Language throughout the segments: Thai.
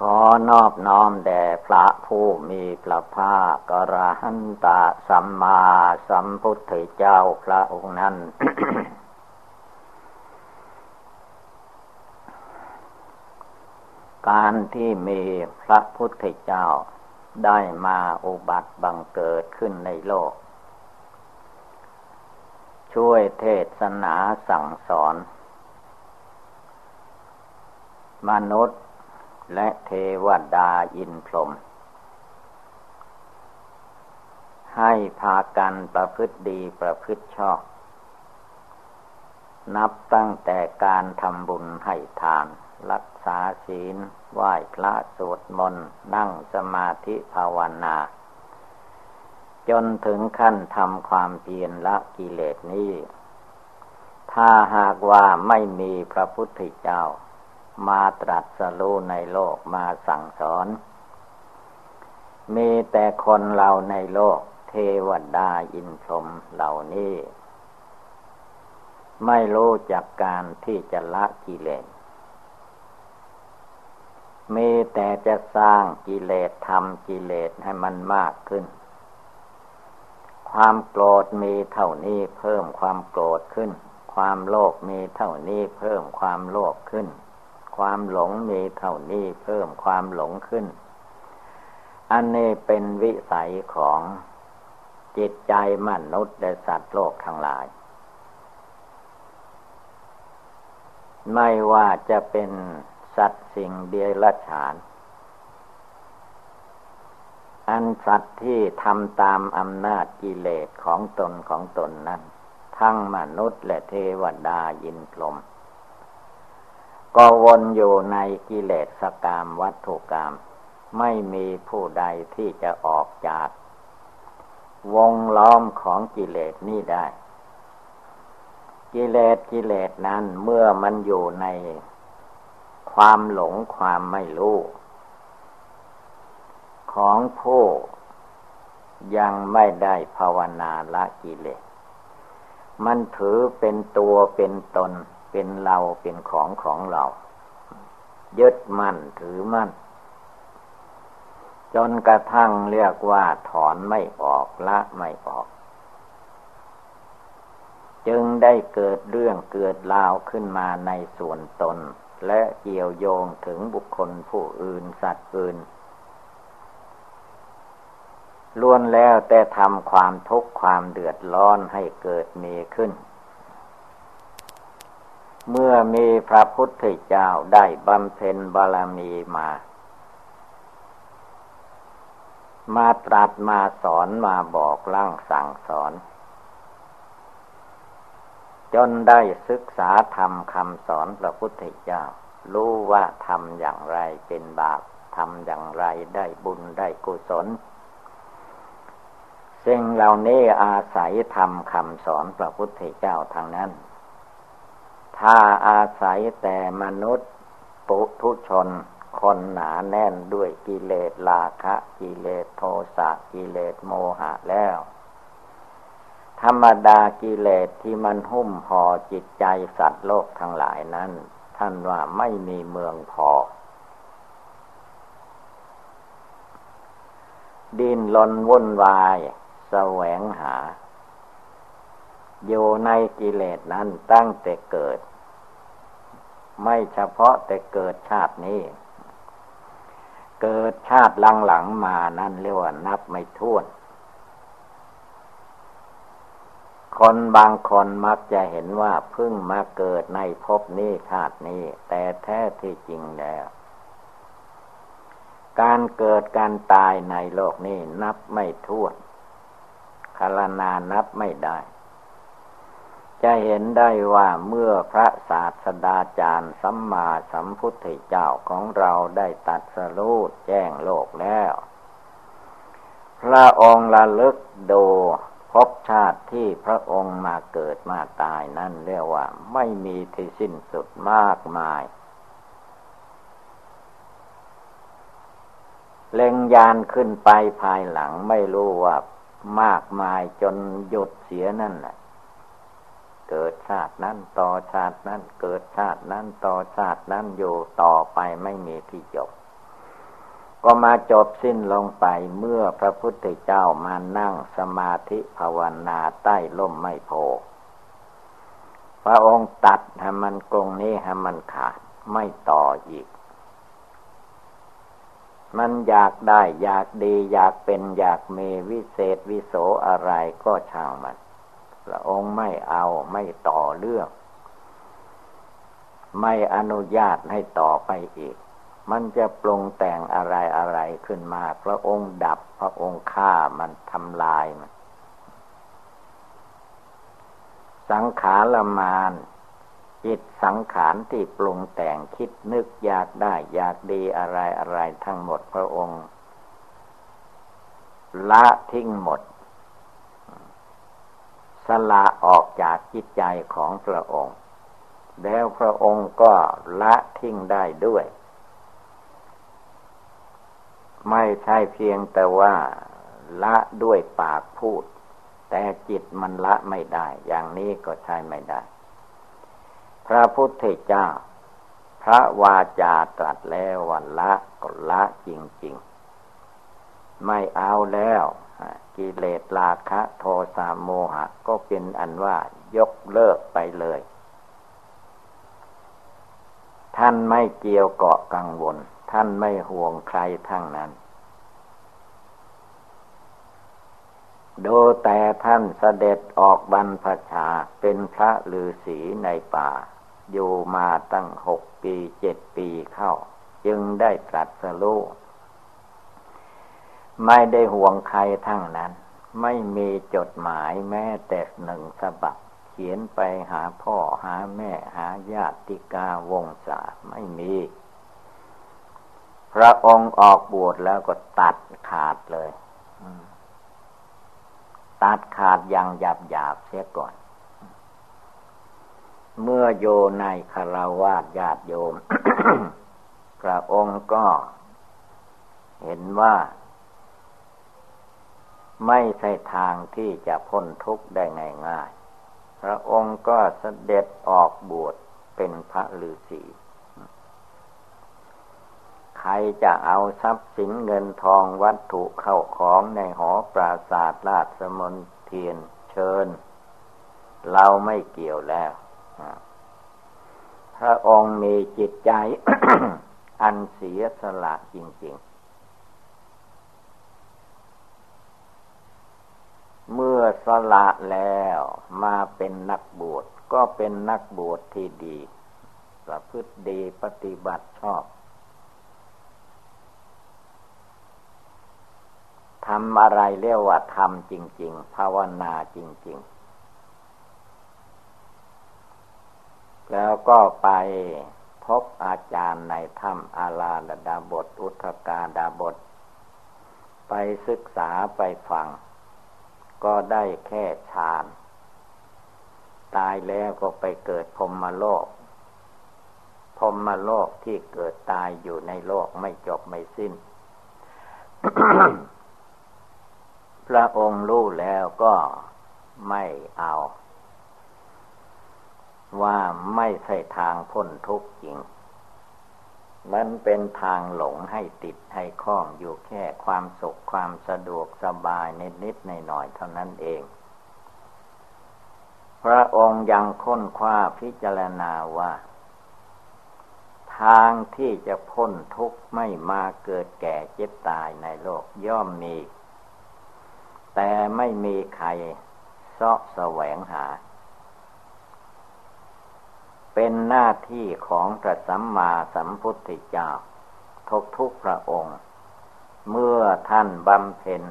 ขอนอบน้อมแด่พระผู้มีพระภาคกระหันตะสัมมาสัมพุทธเจ้าพระองค์นั้น การที่มีพระพุทธเจ้าได้มาอุบัติบังเกิดขึ้นในโลก ช่วยเทศนาสั่งสอน มนุษย์ และเทวดาอินพรหมให้พากันประพฤติดีประพฤติชอบ นับตั้งแต่การทำบุญให้ทาน รักษาศีล ไหว้พระสวดมนต์นั่งสมาธิภาวนา จนถึงขั้นทำความเพียรละกิเลสนี้ ถ้าหากว่าไม่มีพระพุทธเจ้า มาตรัสรู้ในโลกมาสั่งสอน มีแต่คนเราในโลก เทวดาอินพรหมเหล่านี้ ไม่รู้จักการที่จะละกิเลสมีแต่จะสร้างกิเลสทำกิเลสให้มันมากขึ้น ความโกรธมีเท่านี้เพิ่มความโกรธขึ้น ความโลภมีเท่านี้เพิ่มความโลภขึ้น ความหลงมีเท่านี้เพิ่มความหลงขึ้น อันนี้เป็นวิสัยของจิตใจมนุษย์และสัตว์โลกทั้งหลาย ไม่ว่าจะเป็นสัตว์สิ่งเดียรฉาน อันสัตว์ที่ทำตามอำนาจกิเลสของตนของตนนั้น ทั้งมนุษย์และเทวดายินพรม ก็วนอยู่ในกิเลสกรรมวัตถุกรรม ไม่มีผู้ใดที่จะออกจาก วงล้อมของกิเลสนี้ได้ กิเลสกิเลสนั้นเมื่อมันอยู่ใน ความหลงความไม่รู้ ของผู้ยังไม่ได้ภาวนาละกิเลส มันถือเป็นตัวเป็นตน เป็นเราเป็นของของเรา ยึดมั่นถือมั่น จนกระทั่งเรียกว่าถอนไม่ออกละไม่ออก จึงได้เกิดเรื่องเกิดราวขึ้นมาในส่วนตน และเกี่ยวโยงถึงบุคคลผู้อื่นสัตว์อื่นล้วนแล้วแต่ทำความทุกข์ความเดือดร้อนให้เกิดมีขึ้น เมื่อมีพระพุทธเจ้าได้บำเพ็ญบารมีมา มาตรัสมาสอนมาบอกลั่งสั่งสอน จนได้ศึกษาธรรมคำสอนพระพุทธเจ้า รู้ว่าทำอย่างไรเป็นบาปทำอย่างไรได้บุญได้กุศลสิ่งเหล่านี้อาศัยทำคำสอนพระพุทธเจ้าทางนั้น ถ้าอาศัยแต่มนุษย์ ปุถุชน คนหนาแน่นด้วยกิเลสราคะกิเลสโทสะกิเลสโมหะแล้ว ธรรมดากิเลสที่มันหุ้มพอจิตใจสัตว์โลกทั้งหลายนั้น ท่านว่าไม่มีเมืองพอดินลนวุ่นวายแสวงหา อยู่ในกิเลสนั้นตั้งแต่เกิด ไม่เฉพาะแต่เกิดชาตินี้ เกิดชาติหลังๆมานั่นเรียกว่านับไม่ถ้วน คนบางคนมักจะเห็นว่าเพิ่งมาเกิดในภพนี้ชาตินี้ แต่แท้ที่จริงแล้ว การเกิดการตายในโลกนี้นับไม่ถ้วนคารนานับไม่ได้ จะเห็นได้ว่าเมื่อพระศาสดาจารย์สัมมาสัมพุทธเจ้าของเราได้ตัดสรู้แจ้งโลกแล้ว พระองค์ละลึกดูพบชาติที่พระองค์มาเกิดมาตายนั่นเรียกว่า ไม่มีที่สิ้นสุดมากมาย เล็งยานขึ้นไปภายหลังไม่รู้ว่ามากมายจนหยุดเสียนั่นแหละ เกิดชาตินั้นต่อชาตินั้นเกิดชาตินั้นต่อชาตินั้นอยู่ต่อไปไม่มีที่จบ ก็มาจบสิ้นลงไปเมื่อพระพุทธเจ้ามานั่งสมาธิภาวนาใต้ล่มไม่โพพระองค์ตัดให้มันกรงนี้ให้มันขาดไม่ต่ออีก มันอยากได้อยากดี อยากเป็นอยากมีวิเศษวิโสอะไรก็ช่างมัน พระองค์ไม่เอาไม่ต่อเรื่อง ไม่อนุญาตให้ต่อไปอีก มันจะปรุงแต่งอะไรอะไรขึ้นมา พระองค์ดับพระองค์ฆ่ามันทำลายมัน สังขารมานจิตสังขารที่ปรุงแต่งคิดนึกอยากได้อยากดีอะไรอะไรทั้งหมดพระองค์ ละทิ้งหมด สละออกจากจิตใจของพระองค์ แล้วพระองค์ก็ละทิ้งได้ด้วย ไม่ใช่เพียงแต่ว่าละด้วยปากพูด แต่จิตมันละไม่ได้ อย่างนี้ก็ใช่ไม่ได้ พระพุทธเจ้า พระวาจาตรัสแล้ววันละก็ละจริง ๆ ไม่เอาแล้ว กิเลสราคะโทสะโมหะ ก็เป็นอันว่ายกเลิกไปเลย ท่านไม่เกี่ยวเกาะกังวล ท่านไม่ห่วงใครทั้งนั้นดูแต่ท่านเสด็จออกบรรพชาเป็นพระฤาษีในป่า อยู่มาตั้งหกปีเจ็ดปีเข้า จึงได้ตรัสรู้ ไม่ได้ห่วงใครทั้งนั้น ไม่มีจดหมายแม้แต่หนึ่งฉบับ เขียนไปหาพ่อหาแม่หาญาติกาวงศาไม่มี พระองค์ออกบวชแล้วก็ตัดขาดเลยตัดขาดอย่างหยาบหยาบเสียก่อน เมื่อโยในคารวาสญาติโยม พระองค์ก็เห็นว่า ไม่ใช่ทางที่จะพ้นทุกข์ได้ง่ายๆ พระองค์ก็เสด็จออกบวชเป็นพระฤาษีใครจะเอาทรัพย์สินเงินทองวัตถุเข้าของในหอปราศาสตร์ราชสมนเทียนเชิญ เราไม่เกี่ยวแล้ว พระองค์มีจิตใจอันเสียสละจริง ๆ เมื่อสละแล้วมาเป็นนักบวชก็เป็นนักบวชที่ดี ประพฤติดีปฏิบัติชอบทำอะไรเรียกว่าทำจริง ๆ ภาวนาจริง ๆ แล้วก็ไปพบอาจารย์ในถ้ำอาลาดาบท อุทกาดาบท ไปศึกษาไปฟัง ก็ได้แค่ฌาน ตายแล้วก็ไปเกิดพรมโลกพรมโลกที่เกิดตายอยู่ในโลกไม่จบไม่สิ้น พระองค์รู้แล้วก็ไม่เอา ว่าไม่ใช่ทางพ้นทุกข์จริง มันเป็นทางหลงให้ติดให้คล้องอยู่แค่ความสุขความสะดวกสบายนิดนิดในหน่อยเท่านั้นเอง พระองค์ยังค้นคว้าพิจารณาว่า ทางที่จะพ้นทุกข์ไม่มาเกิดแก่เจ็บตายในโลกย่อมมี แต่ไม่มีใครเสาะแสวงหา เป็นหน้าที่ของพระสัมมาสัมพุทธเจ้าทุกทุกพระองค์ เมื่อท่านบำเพ็ญ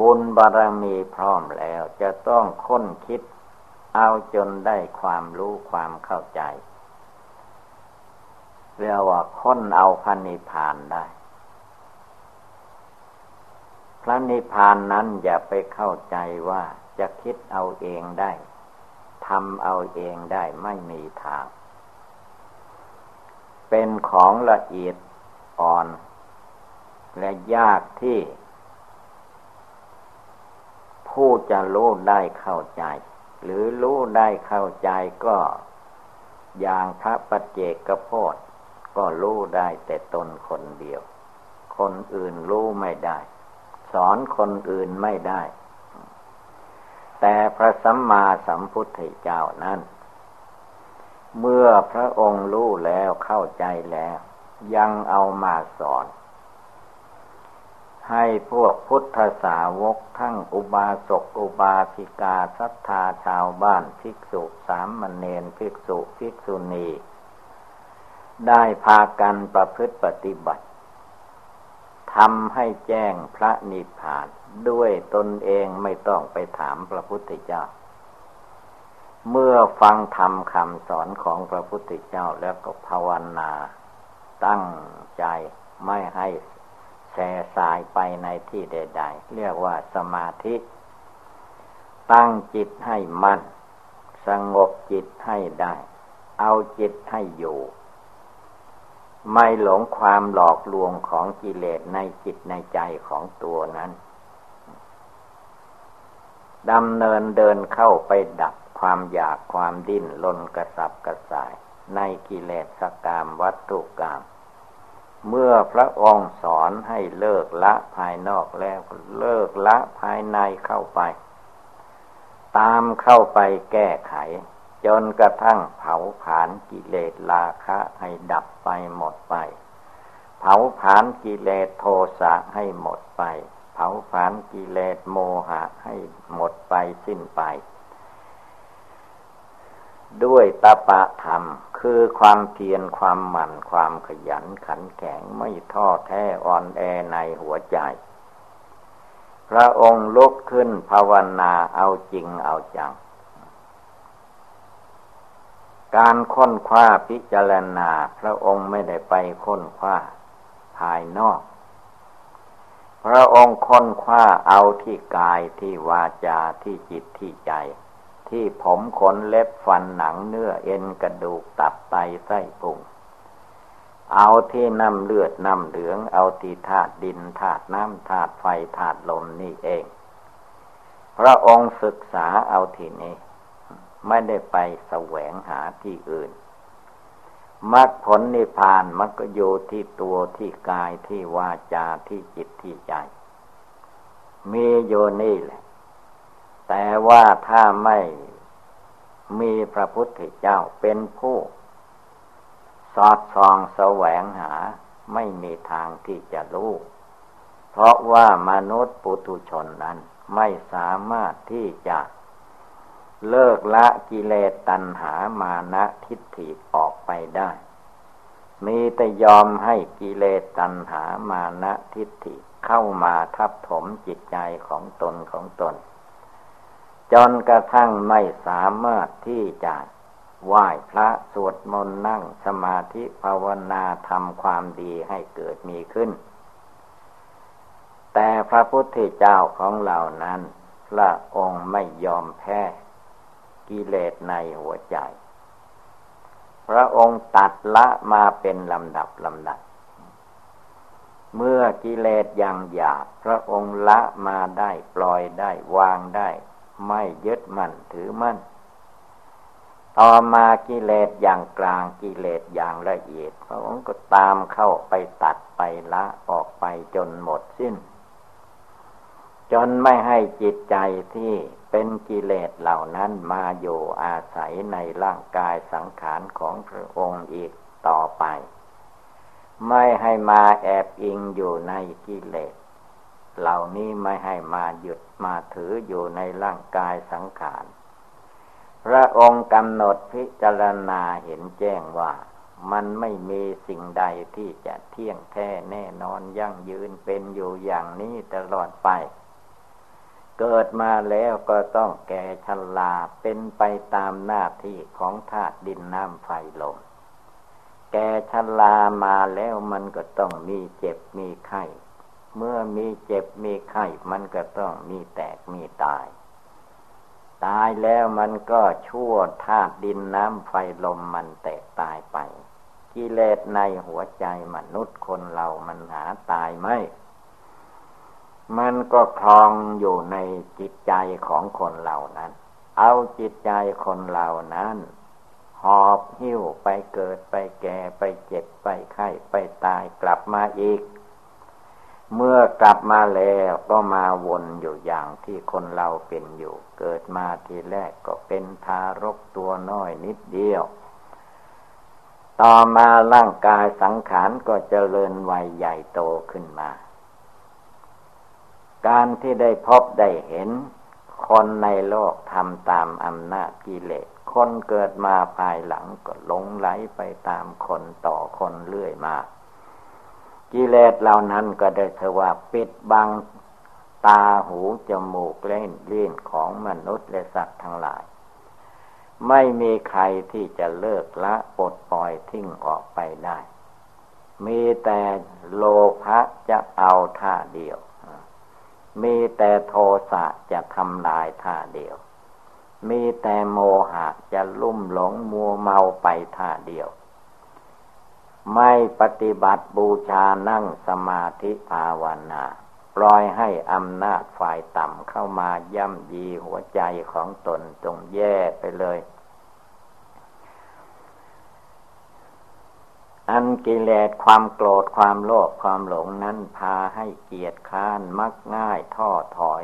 บุญบารมีพร้อมแล้วจะต้องค้นคิด เอาจนได้ความรู้ความเข้าใจเรียกว่าค้นเอาพันิพานได้ พระนิพพานนั้นอย่าไปเข้าใจว่าจะคิดเอาเองได้ ทำเอาเองได้ไม่มีทาง เป็นของละเอียดอ่อน และยากที่ ผู้จะรู้ได้เข้าใจ หรือรู้ได้เข้าใจก็อย่างพระปัจเจกโพธก็รู้ได้แต่ตนคนเดียว คนอื่นรู้ไม่ได้ สอนคนอื่นไม่ได้ แต่พระสัมมาสัมพุทธเจ้านั้น เมื่อพระองค์รู้แล้วเข้าใจแล้ว ยังเอามาสอน ให้พวกพุทธสาวกทั้งอุบาสกอุบาสิกาศรัทธาชาวบ้านภิกษุสามมเณรภิกษุภิกษุณี ได้พากันประพฤติปฏิบัติ ทำให้แจ้งพระนิพพานด้วยตนเองไม่ต้องไปถามพระพุทธเจ้า เมื่อฟังธรรมคำสอนของพระพุทธเจ้าแล้วก็ภาวนา ตั้งใจไม่ให้แส่สายไปในที่ใด ๆ เรียกว่าสมาธิ ตั้งจิตให้มัน่น สงบจิตให้ได้ เอาจิตให้อยู่ ไม่หลงความหลอกลวงของกิเลสในจิตในใจของตัวนั้นดำเนินเดินเข้าไปดับความอยากความดิ้นลนกระสับกระส่าย ในกิเลสกามวัตถุกรรมเมื่อพระองค์สอนให้เลิกละภายนอกแล้วเลิกละภายในเข้าไป ตามเข้าไปแก้ไข จนกระทั่งเผาผลาญกิเลสราคะให้ดับไปหมดไป เผาผลาญกิเลสโทสะให้หมดไป เผาผลาญกิเลสโมหะให้หมดไปสิ้นไป ด้วยตปะธรรมคือความเพียรความหมั่นความขยันขันแข็งไม่ท้อแท้อ่อนแอในหัวใจ พระองค์ลุกขึ้นภาวนาเอาจริงเอาจัง การค้นคว้าพิจารณา พระองค์ไม่ได้ไปค้นคว้าภายนอก พระองค์ค้นคว้าเอาที่กายที่วาจาที่จิตที่ใจ ที่ผมขนเล็บฟันหนังเนื้อเอ็นกระดูกตับไตไส้พุงเอาที่น้ำเลือดน้ำเหลือง เอาที่ธาตุดินธาตุน้ำธาตุไฟธาตุลมนี่เอง พระองค์ศึกษาเอาที่นี้ ไม่ได้ไปแสวงหาที่อื่นมรรคผลนิพพานมันก็อยู่ที่ตัวที่กายที่วาจาที่จิตที่ใจ มีโยนี่แหละ แต่ว่าถ้าไม่มีพระพุทธเจ้าเป็นผู้ สอดส่องแสวงหาไม่มีทางที่จะรู้ เพราะว่ามนุษย์ปุถุชนนั้นไม่สามารถที่จะ เลิกละกิเลสตัณหามานะทิฏฐิออกไปได้ มีแต่ยอมให้กิเลสตัณหามานะทิฏฐิเข้ามาทับถมจิตใจของตนของตน จนกระทั่งไม่สามารถที่จะไหว้พระสวดมนต์นั่งสมาธิภาวนาทำความดีให้เกิดมีขึ้น แต่พระพุทธเจ้าของเรานั้นพระองค์ไม่ยอมแพ้ กิเลสในหัวใจ พระองค์ตัดละมาเป็นลำดับลำดับ เมื่อกิเลสอยังหยาบพระองค์ละมาได้ปล่อยได้วางได้ ไม่ยึดมั่นถือมั่น ต่อมากิเลสอย่างกลางกิเลสอย่างละเอียด พระองค์ก็ตามเข้าไปตัดไปละออกไปจนหมดสิ้น จนไม่ให้จิตใจที่เป็นกิเลสเหล่านั้นมาอยู่อาศัยในร่างกายสังขารของพระองค์อีกต่อไป ไม่ให้มาแอบอิงอยู่ในกิเลส เหล่านี้ไม่ให้มาหยุดมาถืออยู่ในร่างกายสังขาร พระองค์กำหนดพิจารณาเห็นแจ้งว่ามันไม่มีสิ่งใดที่จะเที่ยงแท้แน่นอนยั่งยืนเป็นอยู่อย่างนี้ตลอดไป เกิดมาแล้วก็ต้องแก่ชลาเป็นไปตามหน้าที่ของธาตุดินน้ำไฟลม แก่ชลามาแล้วมันก็ต้องมีเจ็บมีไข้ เมื่อมีเจ็บมีไข้มันก็ต้องมีแตกมีตาย ตายแล้วมันก็ชั่วธาตุดินน้ำไฟลมมันแตกตายไป กิเลสในหัวใจมนุษย์คนเรามันหาตายไม่ มันก็คลองอยู่ในจิตใจของคนเหล่านั้น เอาจิตใจคนเหล่านั้น หอบหิ้วไปเกิดไปแก่ไปเจ็บไปไข้ไปตายกลับมาอีก เมื่อกลับมาแล้วก็มาวนอยู่อย่างที่คนเราเป็นอยู่ เกิดมาทีแรกก็เป็นทารกตัวน้อยนิดเดียวต่อมาร่างกายสังขารก็เจริญวัยใหญ่โตขึ้นมา การที่ได้พบได้เห็น คนในโลกทำตามอำนาจกิเลส คนเกิดมาภายหลังก็หลงไหลไปตามคนต่อคนเรื่อยมา กิเลสเหล่านั้นก็ได้เทว่าปิดบังตาหูจมูกเล่นเลิ้นของมนุษย์และสัตว์ทั้งหลาย ไม่มีใครที่จะเลิกละปลดปล่อยทิ้งออกไปได้ มีแต่โลภะจะเอาท่าเดียว มีแต่โทสะจะทำลายท่าเดียว มีแต่โมหะจะลุ่มหลงมัวเมาไปท่าเดียว ไม่ปฏิบัติบูชานั่งสมาธิภาวนาปล่อยให้อำนาจฝ่ายต่ำเข้ามาย่ำยีหัวใจของตนจงแย่ไปเลย อันกิเลสความโกรธความโลภความหลงนั้นพาให้เกียจค้านมักง่ายท้อถอย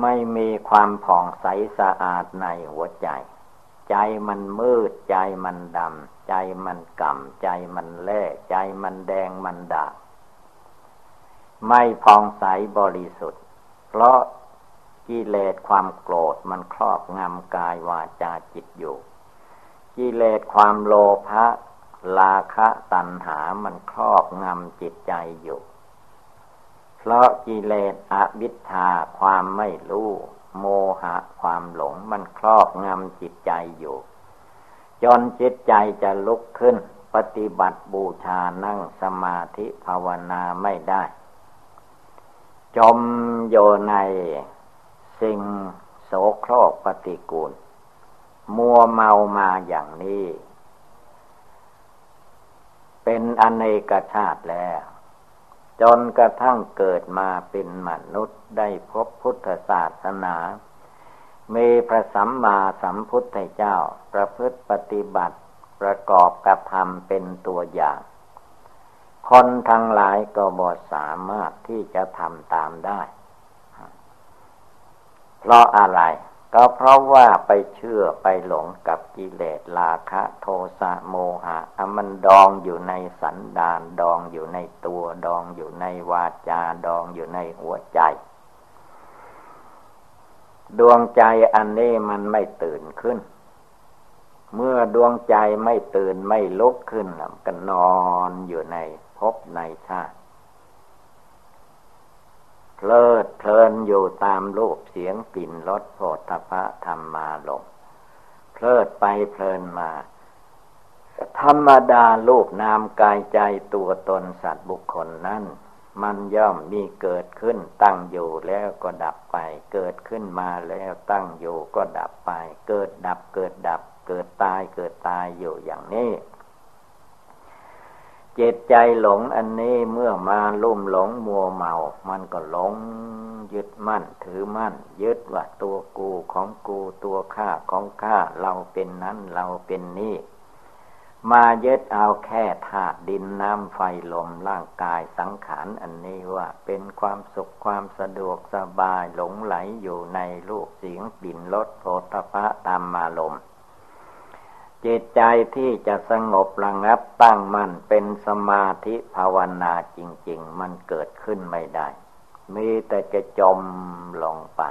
ไม่มีความผ่องใสสะอาดในหัวใจ ใจมันมืด ใจมันดำ ใจมันก่ำใจมันแล่ใจมันแดงมันด่าไม่พองใสบริสุทธิ์ เพราะกิเลสความโกรธมันครอบงำกายวาจาจิตอยู่ กิเลสความโลภะลาคะตัณหามันครอบงำจิตใจอยู่ เพราะกิเลสอวิชชาความไม่รู้ โมหะความหลงมันครอบงำจิตใจอยู่ จนจิตใจจะลุกขึ้น ปฏิบัติบูชานั่งสมาธิภาวนาไม่ได้ จมโยในสิ่งโสโครกปฏิกูล มัวเมามาอย่างนี้ เป็นอเนกชาติแล้ว จนกระทั่งเกิดมาเป็นมนุษย์ได้พบพุทธศาสนา มีพระสัมมาสัมพุทธเจ้า ประพฤติปฏิบัติประกอบกับธรรมเป็นตัวอย่าง คนทั้งหลายก็บอสามารถที่จะทำตามได้ เพราะอะไร ก็เพราะว่าไปเชื่อไปหลงกับกิเลสราคะ โทสะโมหะมันดองอยู่ในสันดานดองอยู่ในตัวดองอยู่ในวาจาดองอยู่ในหัวใจ ดวงใจอันนี้มันไม่ตื่นขึ้น เมื่อดวงใจไม่ตื่นไม่ลุกขึ้นก็นอนอยู่ในภพในชาติ เพลิดเพลินอยู่ตามรูปเสียงกลิ่นรสโผฏฐะธรรมมาลมเพลิดไปเพลินมา ธรรมดารูปนามกายใจตัวตนสัตว์บุคคลนั้นมันย่อมมีเกิดขึ้นตั้งอยู่แล้วก็ดับไป เกิดขึ้นมาแล้วตั้งอยู่ก็ดับไป เกิดดับเกิดดับ เกิดตายเกิดตายอยู่อย่างนี้ จิตใจหลงอันนี้เมื่อมาลุ่มหลงมัวเมา มันก็หลง ยึดมั่นถือมั่น ยึดว่าตัวกูของกูตัวข้าของข้าเราเป็นนั้นเราเป็นนี่ มายึดเอาแค่ธาตุดินน้ำไฟลมร่างกายสังขารอันนี้ว่าเป็นความสุขความสะดวกสบายหลงไหลอยู่ในรูปเสียงกลิ่นรสโผฏฐะตามมาลม จิตใจที่จะสงบระงับตั้งมั่นเป็นสมาธิภาวนาจริง ๆ มันเกิดขึ้นไม่ได้ มีแต่จะจมลงไป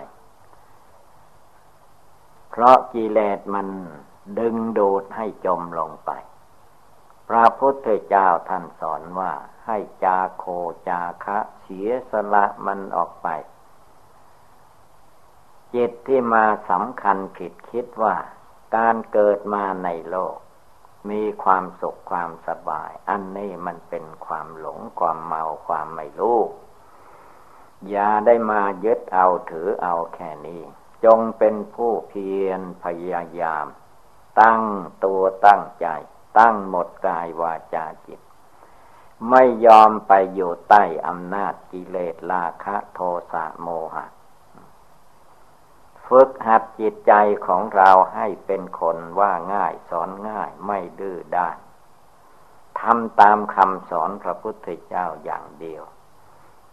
เพราะกิเลสมันดึงดูดให้จมลงไป พระพุทธเจ้าท่านสอนว่า ให้จาโคจาคะ เสียสละมันออกไป จิตที่มาสำคัญผิดคิดว่า การเกิดมาในโลก มีความสุขความสบาย อันนี้มันเป็นความหลงความเมาความไม่รู้อย่าได้มายึดเอาถือเอาแค่นี้ จงเป็นผู้เพียรพยายาม ตั้งตัวตั้งใจ ตั้งหมดกายวาจาจิต ไม่ยอมไปอยู่ใต้อำนาจกิเลสราคะโทสะโมหะ ฝึกหัดจิตใจของเราให้เป็นคนว่าง่ายสอนง่ายไม่ดื้อด้านทำตามคำสอนพระพุทธเจ้าอย่างเดียว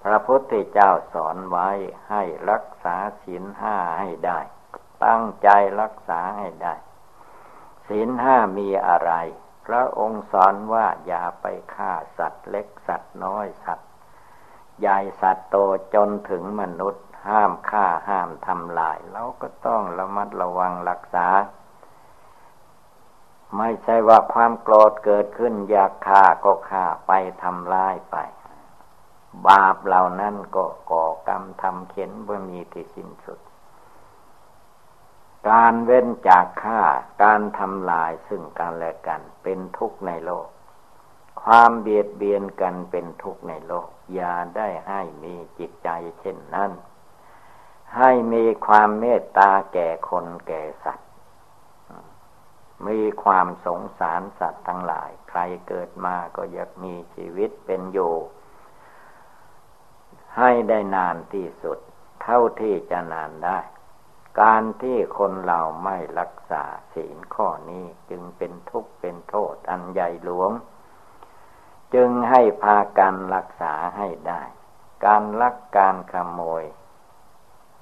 พระพุทธเจ้าสอนไว้ให้รักษาศีลห้าให้ได้ ตั้งใจรักษาให้ได้ศีลห้ามีอะไร พระองค์สอนว่าอย่าไปฆ่าสัตว์เล็กสัตว์น้อยสัตว์ ใหญ่สัตว์โตจนถึงมนุษย์ ห้ามฆ่าห้ามทำลาย เราก็ต้องระมัดระวังรักษา ไม่ใช่ว่าความโกรธเกิดขึ้น อยากฆ่าก็ฆ่าไปทำลายไป บาปเหล่านั้นก็ก่อกรรมทำเข็นเมื่มีที่สิ้นสุด การเว้นจากฆ่าการทำลายซึ่งกันและกันเป็นทุกข์ในโลกความเบียดเบียนกันเป็นทุกข์ในโลก อย่าได้ให้มีจิตใจเช่นนั้น ให้มีความเมตตาแก่คนแก่สัตว์ มีความสงสารสัตว์ทั้งหลาย ใครเกิดมาก็อยากมีชีวิตเป็นอยู่ ให้ได้นานที่สุด เท่าที่จะนานได้ การที่คนเราไม่รักษาศีลข้อนี้จึงเป็นทุกข์เป็นโทษอันใหญ่หลวง จึงให้พากันรักษาให้ได้ การลักการขโมย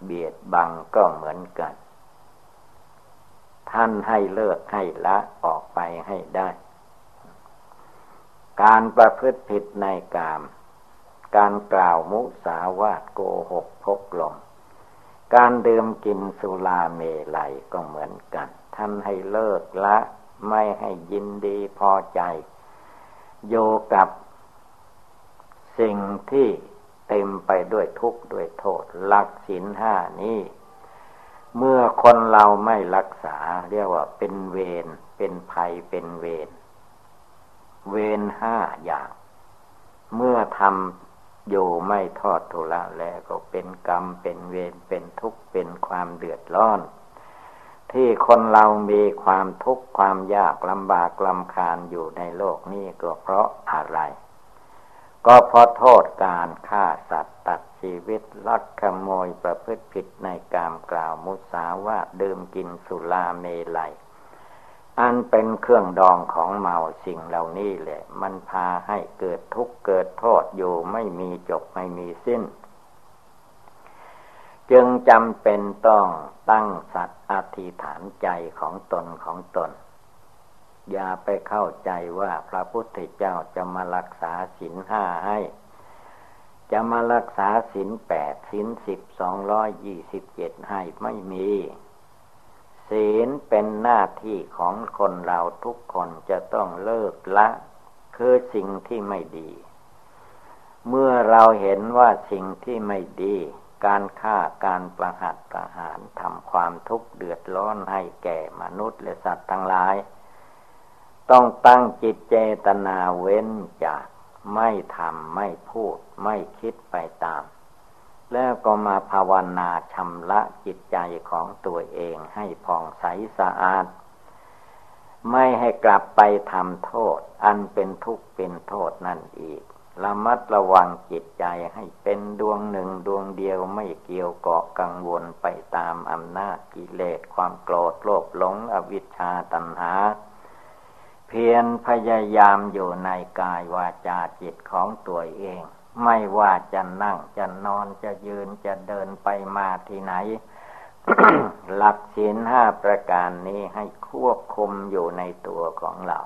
เบียดบังก็เหมือนกัน ท่านให้เลิกให้ละออกไปให้ได้ การประพฤติผิดในกาม การกล่าวมุสาวาทโกหกพกลม การดื่มกินสุราเมลัยก็เหมือนกัน ท่านให้เลิกละไม่ให้ยินดีพอใจ โยกับสิ่งที่ เต็มไปด้วยทุกข์ด้วยโทษ หลักศีลห้านี้ เมื่อคนเราไม่รักษา เรียกว่าเป็นเวรเป็นภัยเป็นเวรเวรห้าอย่าง เมื่อทำอยู่ไม่ทอดทุละแล้วก็เป็นกรรมเป็นเวรเป็นทุกข์เป็นความเดือดร้อนที่คนเรามีความทุกข์ความยากลำบากลำคาญอยู่ในโลกนี้ก็เพราะอะไร ก็เพราะโทษการฆ่าสัตว์ตัดชีวิตลักขโมยประพฤติผิดในกามกล่าวมุสาวาดื่มกินสุราเมลัย อันเป็นเครื่องดองของเมาสิ่งเหล่านี้แหละ มันพาให้เกิดทุกข์เกิดโทษอยู่ไม่มีจบไม่มีสิ้น จึงจำเป็นต้องตั้งสัตว์อธิษฐานใจของตนของตน อย่าไปเข้าใจว่าพระพุทธเจ้าจะมารักษาศีลห้าให้ จะมารักษาศีลแปดศีลสิบสองร้อยยี่สิบเจ็ดให้ไม่มีศีลเป็นหน้าที่ของคนเราทุกคนจะต้องเลิกละ คือสิ่งที่ไม่ดี เมื่อเราเห็นว่าสิ่งที่ไม่ดี การฆ่าการประหัตประหารทำความทุกข์เดือดร้อนให้แก่มนุษย์และสัตว์ทั้งหลาย ต้องตั้งจิตเจตนาเว้นจากไม่ทำไม่พูด ไม่คิดไปตาม แล้วก็มาภาวนาชำระจิตใจของตัวเองให้ผ่องใสสะอาด ไม่ให้กลับไปทำโทษ อันเป็นทุกข์เป็นโทษนั่นอีกระมัดระวังจิตใจให้เป็นดวงหนึ่งดวงเดียวไม่เกี่ยวเกาะกังวลไปตามอำนาจกิเลสความโกรธโลภหลงอวิชชาตัณหา พียรพยายามอยู่ในกายวาจาจิตของตัวเอง ไม่ว่าจะนั่งจะนอนจะยืนจะเดินไปมาที่ไหน หลักศีลห้าประการนี้ให้ควบคุมอยู่ในตัวของเรา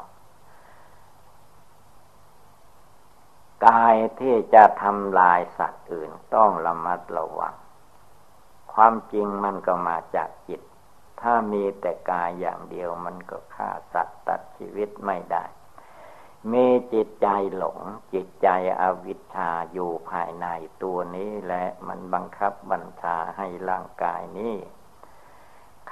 กายที่จะทำลายสัตว์อื่นต้องระมัดระวัง ความจริงมันก็มาจากจิต ถ้ามีแต่กายอย่างเดียวมันก็ฆ่าสัตว์ตัดชีวิตไม่ได้ มีจิตใจหลง จิตใจอวิชชาอยู่ภายในตัวนี้และมันบังคับบัญชาให้ร่างกายนี้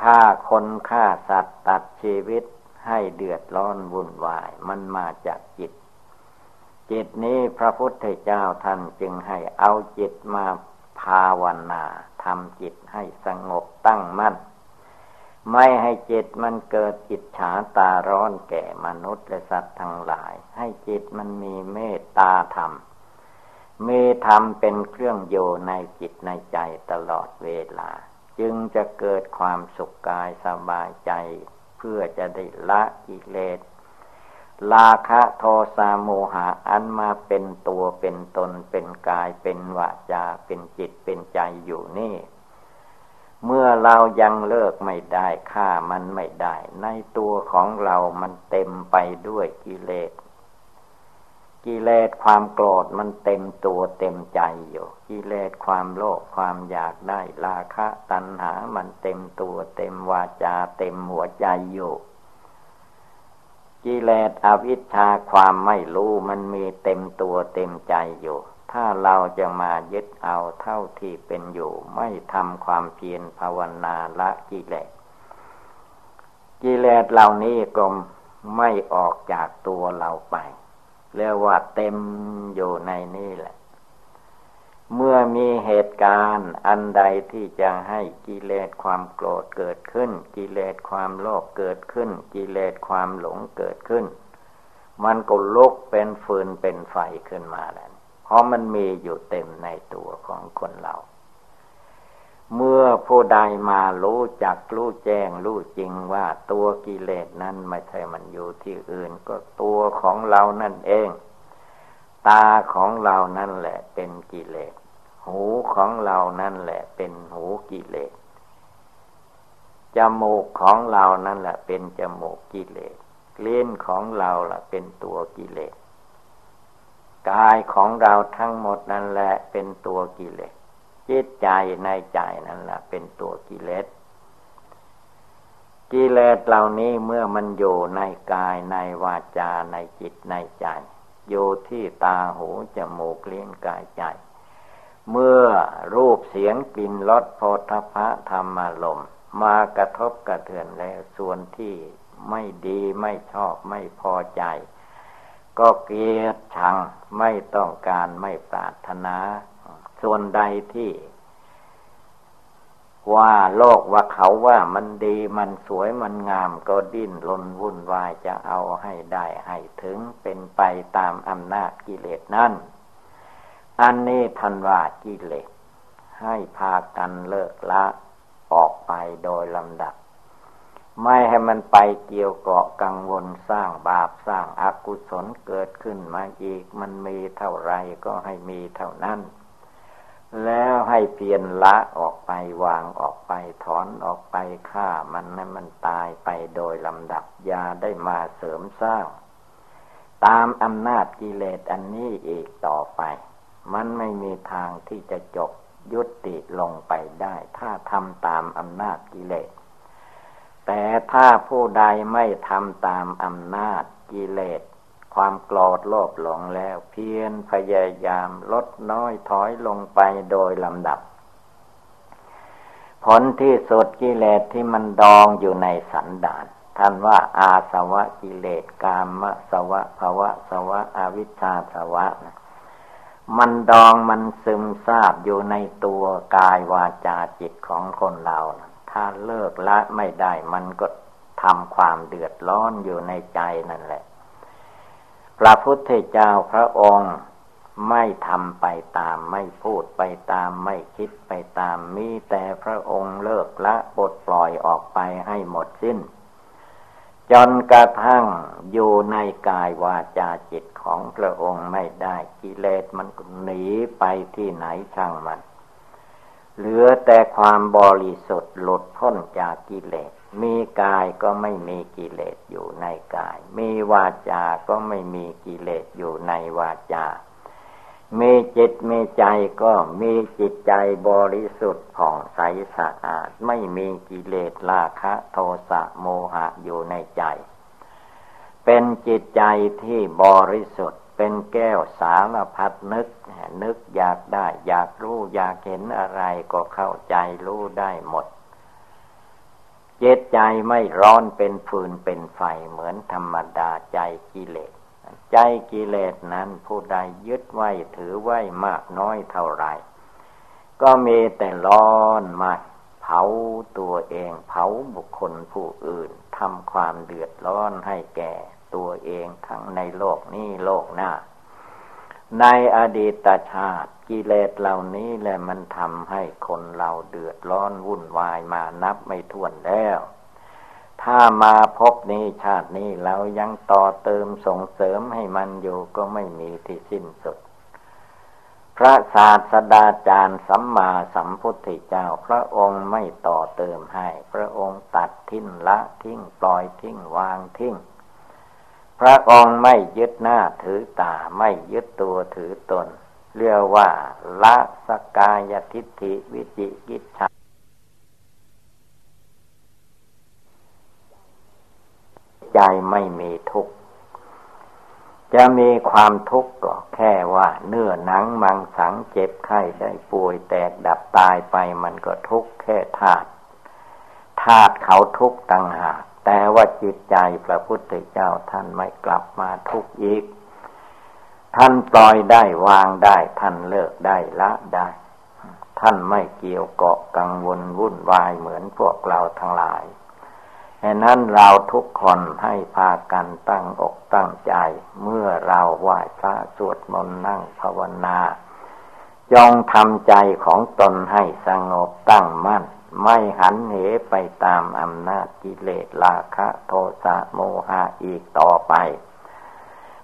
ฆ่าคนฆ่าสัตว์ตัดชีวิตให้เดือดร้อนวุ่นวาย มันมาจากจิต จิตนี้พระพุทธเจ้าท่านจึงให้เอาจิตมาภาวนาทำจิตให้สงบตั้งมั่น ไม่ให้จิตมันเกิดจิตฉาตาร้อนแก่มนุษย์และสัตว์ทั้งหลาย ให้จิตมันมีเมตตาธรรม เมีธรรมเป็นเครื่องโยในจิตในใจตลอดเวลา จึงจะเกิดความสุขกายสบายใจ เพื่อจะได้ละกิเลสลาคะโทสะโมหะอันมาเป็นตัวเป็นตนเป็นกายเป็นวาจาเป็นจิตเป็นใจอยู่นี่ เมื่อเรายังเลิกไม่ได้ฆ่ามันไม่ได้ ในตัวของเรามันเต็มไปด้วยกิเลสกิเลสความโกรธมันเต็มตัวเต็มใจอยู่กิเลสความโลภความอยากได้ราคะตัณหามันเต็มตัวเต็มวาจาเต็มหัวใจอยู่กิเลสอวิชชาความไม่รู้มันมีเต็มตัวเต็มใจอยู่ ถ้าเราจะมายึดเอาเท่าที่เป็นอยู่ ไม่ทำความเพียรภาวนาละกิเลสกิเลสเหล่านี้ก็ไม่ออกจากตัวเราไปเรียกว่าเต็มอยู่ในนี่แหละ เมื่อมีเหตุการณ์อันใดที่จะให้กิเลสความโกรธเกิดขึ้น กิเลสความโลภเกิดขึ้น กิเลสความหลงเกิดขึ้น มันก็ลุกเป็นฟืนเป็นไฟขึ้นมาแล้ว เพราะมันมีอยู่เต็มในตัวของคนเรา เมื่อผู้ใดมารู้จักรู้แจ้งรู้จริงว่าตัวกิเลสนั้นไม่ใช่มันอยู่ที่อื่น ก็ตัวของเรานั่นเอง ตาของเรานั่นแหละเป็นกิเลส หูของเรานั่นแหละเป็นหูกิเลสจมูกของเรานั่นแหละเป็นจมูกกิเลส เลี้นของเราล่ะเป็นตัวกิเลส กายของเราทั้งหมดนั่นแหละเป็นตัวกิเลสจิตใจในใจนั่นแหละเป็นตัวกิเลสกิเลสเหล่านี้เมื่อมันอยู่ในกายในวาจาในจิตในใจอยู่ที่ตาหูจมูกเลี้ยงกายใจ เมื่อรูปเสียงกลิ่นรสโพธพะธรรมารมมากระทบกระเทือนแล้วส่วนที่ไม่ดีไม่ชอบไม่พอใจ ก็เกลียดชังไม่ต้องการไม่ปรารถนา ส่วนใดที่ ว่าโลกว่าเขาว่ามันดีมันสวยมันงามก็ดิ้นรนวุ่นวายจะเอาให้ได้ให้ถึงเป็นไปตามอำนาจกิเลสนั่น อันนี้ทันว่ากิเลสให้พากันเลิกละออกไปโดยลำดับ ไม่ให้มันไปเกี่ยวเกาะกังวลสร้างบาปสร้างอากุศลเกิดขึ้นมาอีก มันมีเท่าไรก็ให้มีเท่านั้น แล้วให้เพียรละออกไปวางออกไปถอนออกไปฆ่ามันให้มันตายไปโดยลำดับยาได้มาเสริมสร้าง ตามอำนาจกิเลสอันนี้อีกต่อไป มันไม่มีทางที่จะจบยุติลงไปได้ ถ้าทำตามอำนาจกิเลส แต่ถ้าผู้ใดไม่ทำตามอำนาจกิเลส ความโกรธโลภหลงแล้ว เพียรพยายามลดน้อยถอยลงไปโดยลำดับ ผลที่สุดกิเลสที่มันดองอยู่ในสันดาน ท่านว่าอาสวะกิเลสกามสวะภวะสวะอวิชชาสวะมันดองมันซึมซาบอยู่ในตัวกายวาจาจิตของคนเรา ถ้าเลิกละไม่ได้ มันก็ทำความเดือดร้อนอยู่ในใจนั่นแหละ พระพุทธเจ้าพระองค์ไม่ทำไปตามไม่พูดไปตามไม่คิดไปตามมีแต่พระองค์เลิกละปลดปล่อยออกไปให้หมดสิ้น จนกระทั่งอยู่ในกายวาจาจิตของพระองค์ไม่ได้กิเลสมันหนีไปที่ไหนช่างมัน เหลือแต่ความบริสุทธิ์หลุดพ้นจากกิเลส มีกายก็ไม่มีกิเลสอยู่ในกาย มีวาจาก็ไม่มีกิเลสอยู่ในวาจา มีจิตมีใจก็มีจิตใจบริสุทธิ์ผ่องใสสะอาด ไม่มีกิเลสราคะโทสะโมหะอยู่ในใจ เป็นจิตใจที่บริสุทธิ์ เป็นแก้วสารพัดนึก นึกอยากได้ อยากรู้อยากเห็นอะไรก็เข้าใจรู้ได้หมด เจตใจไม่ร้อนเป็นฟืนเป็นไฟเหมือนธรรมดาใจกิเลส ใจกิเลสนั้นผู้ใดยึดไว้ถือไว้มากน้อยเท่าไรก็มีแต่ร้อนมาเผาตัวเองเผาบุคคลผู้อื่นทำความเดือดร้อนให้แก่ ตัวเองทั้งในโลกนี้โลกหน้า ในอดีตชาติกิเลสเหล่านี้แหละมันทำให้คนเราเดือดร้อนวุ่นวายมานับไม่ถ้วนแล้ว ถ้ามาพบนี้ชาตินี้เรายังต่อเติมส่งเสริมให้มันอยู่ก็ไม่มีที่สิ้นสุด พระศาสดาจารย์สัมมาสัมพุทธเจ้า พระองค์ไม่ต่อเติมให้ พระองค์ตัดทิ้งละทิ้งปล่อยทิ้งวางทิ้ง พระองค์ไม่ยึดหน้าถือตาไม่ยึดตัวถือตน เรียกว่าละสกายทิฏฐิวิจิกิจฉาใจไม่มีทุกข์ จะมีความทุกข์ก็แค่ว่าเนื้อหนังมังสังเจ็บไข้ได้ป่วยแตกดับตายไปมันก็ทุกข์แค่ธาตุธาตุเขาทุกข์ต่างหาก แต่ว่าจิตใจพระพุทธเจ้าท่านไม่กลับมาทุกข์อีก ท่านปล่อยได้วางได้ ท่านเลิกได้ละได้ ท่านไม่เกี่ยวเกาะกังวลวุ่นวายเหมือนพวกเราทั้งหลายฉะนั้นเราทุกคนให้พากันตั้งอกตั้งใจ เมื่อเราไหว้พระสวดมนต์นั่งภาวนา จงทำใจของตนให้สงบตั้งมั่น ไม่หันเหไปตามอำนาจกิเลสราคะโทสะโมหะอีกต่อไป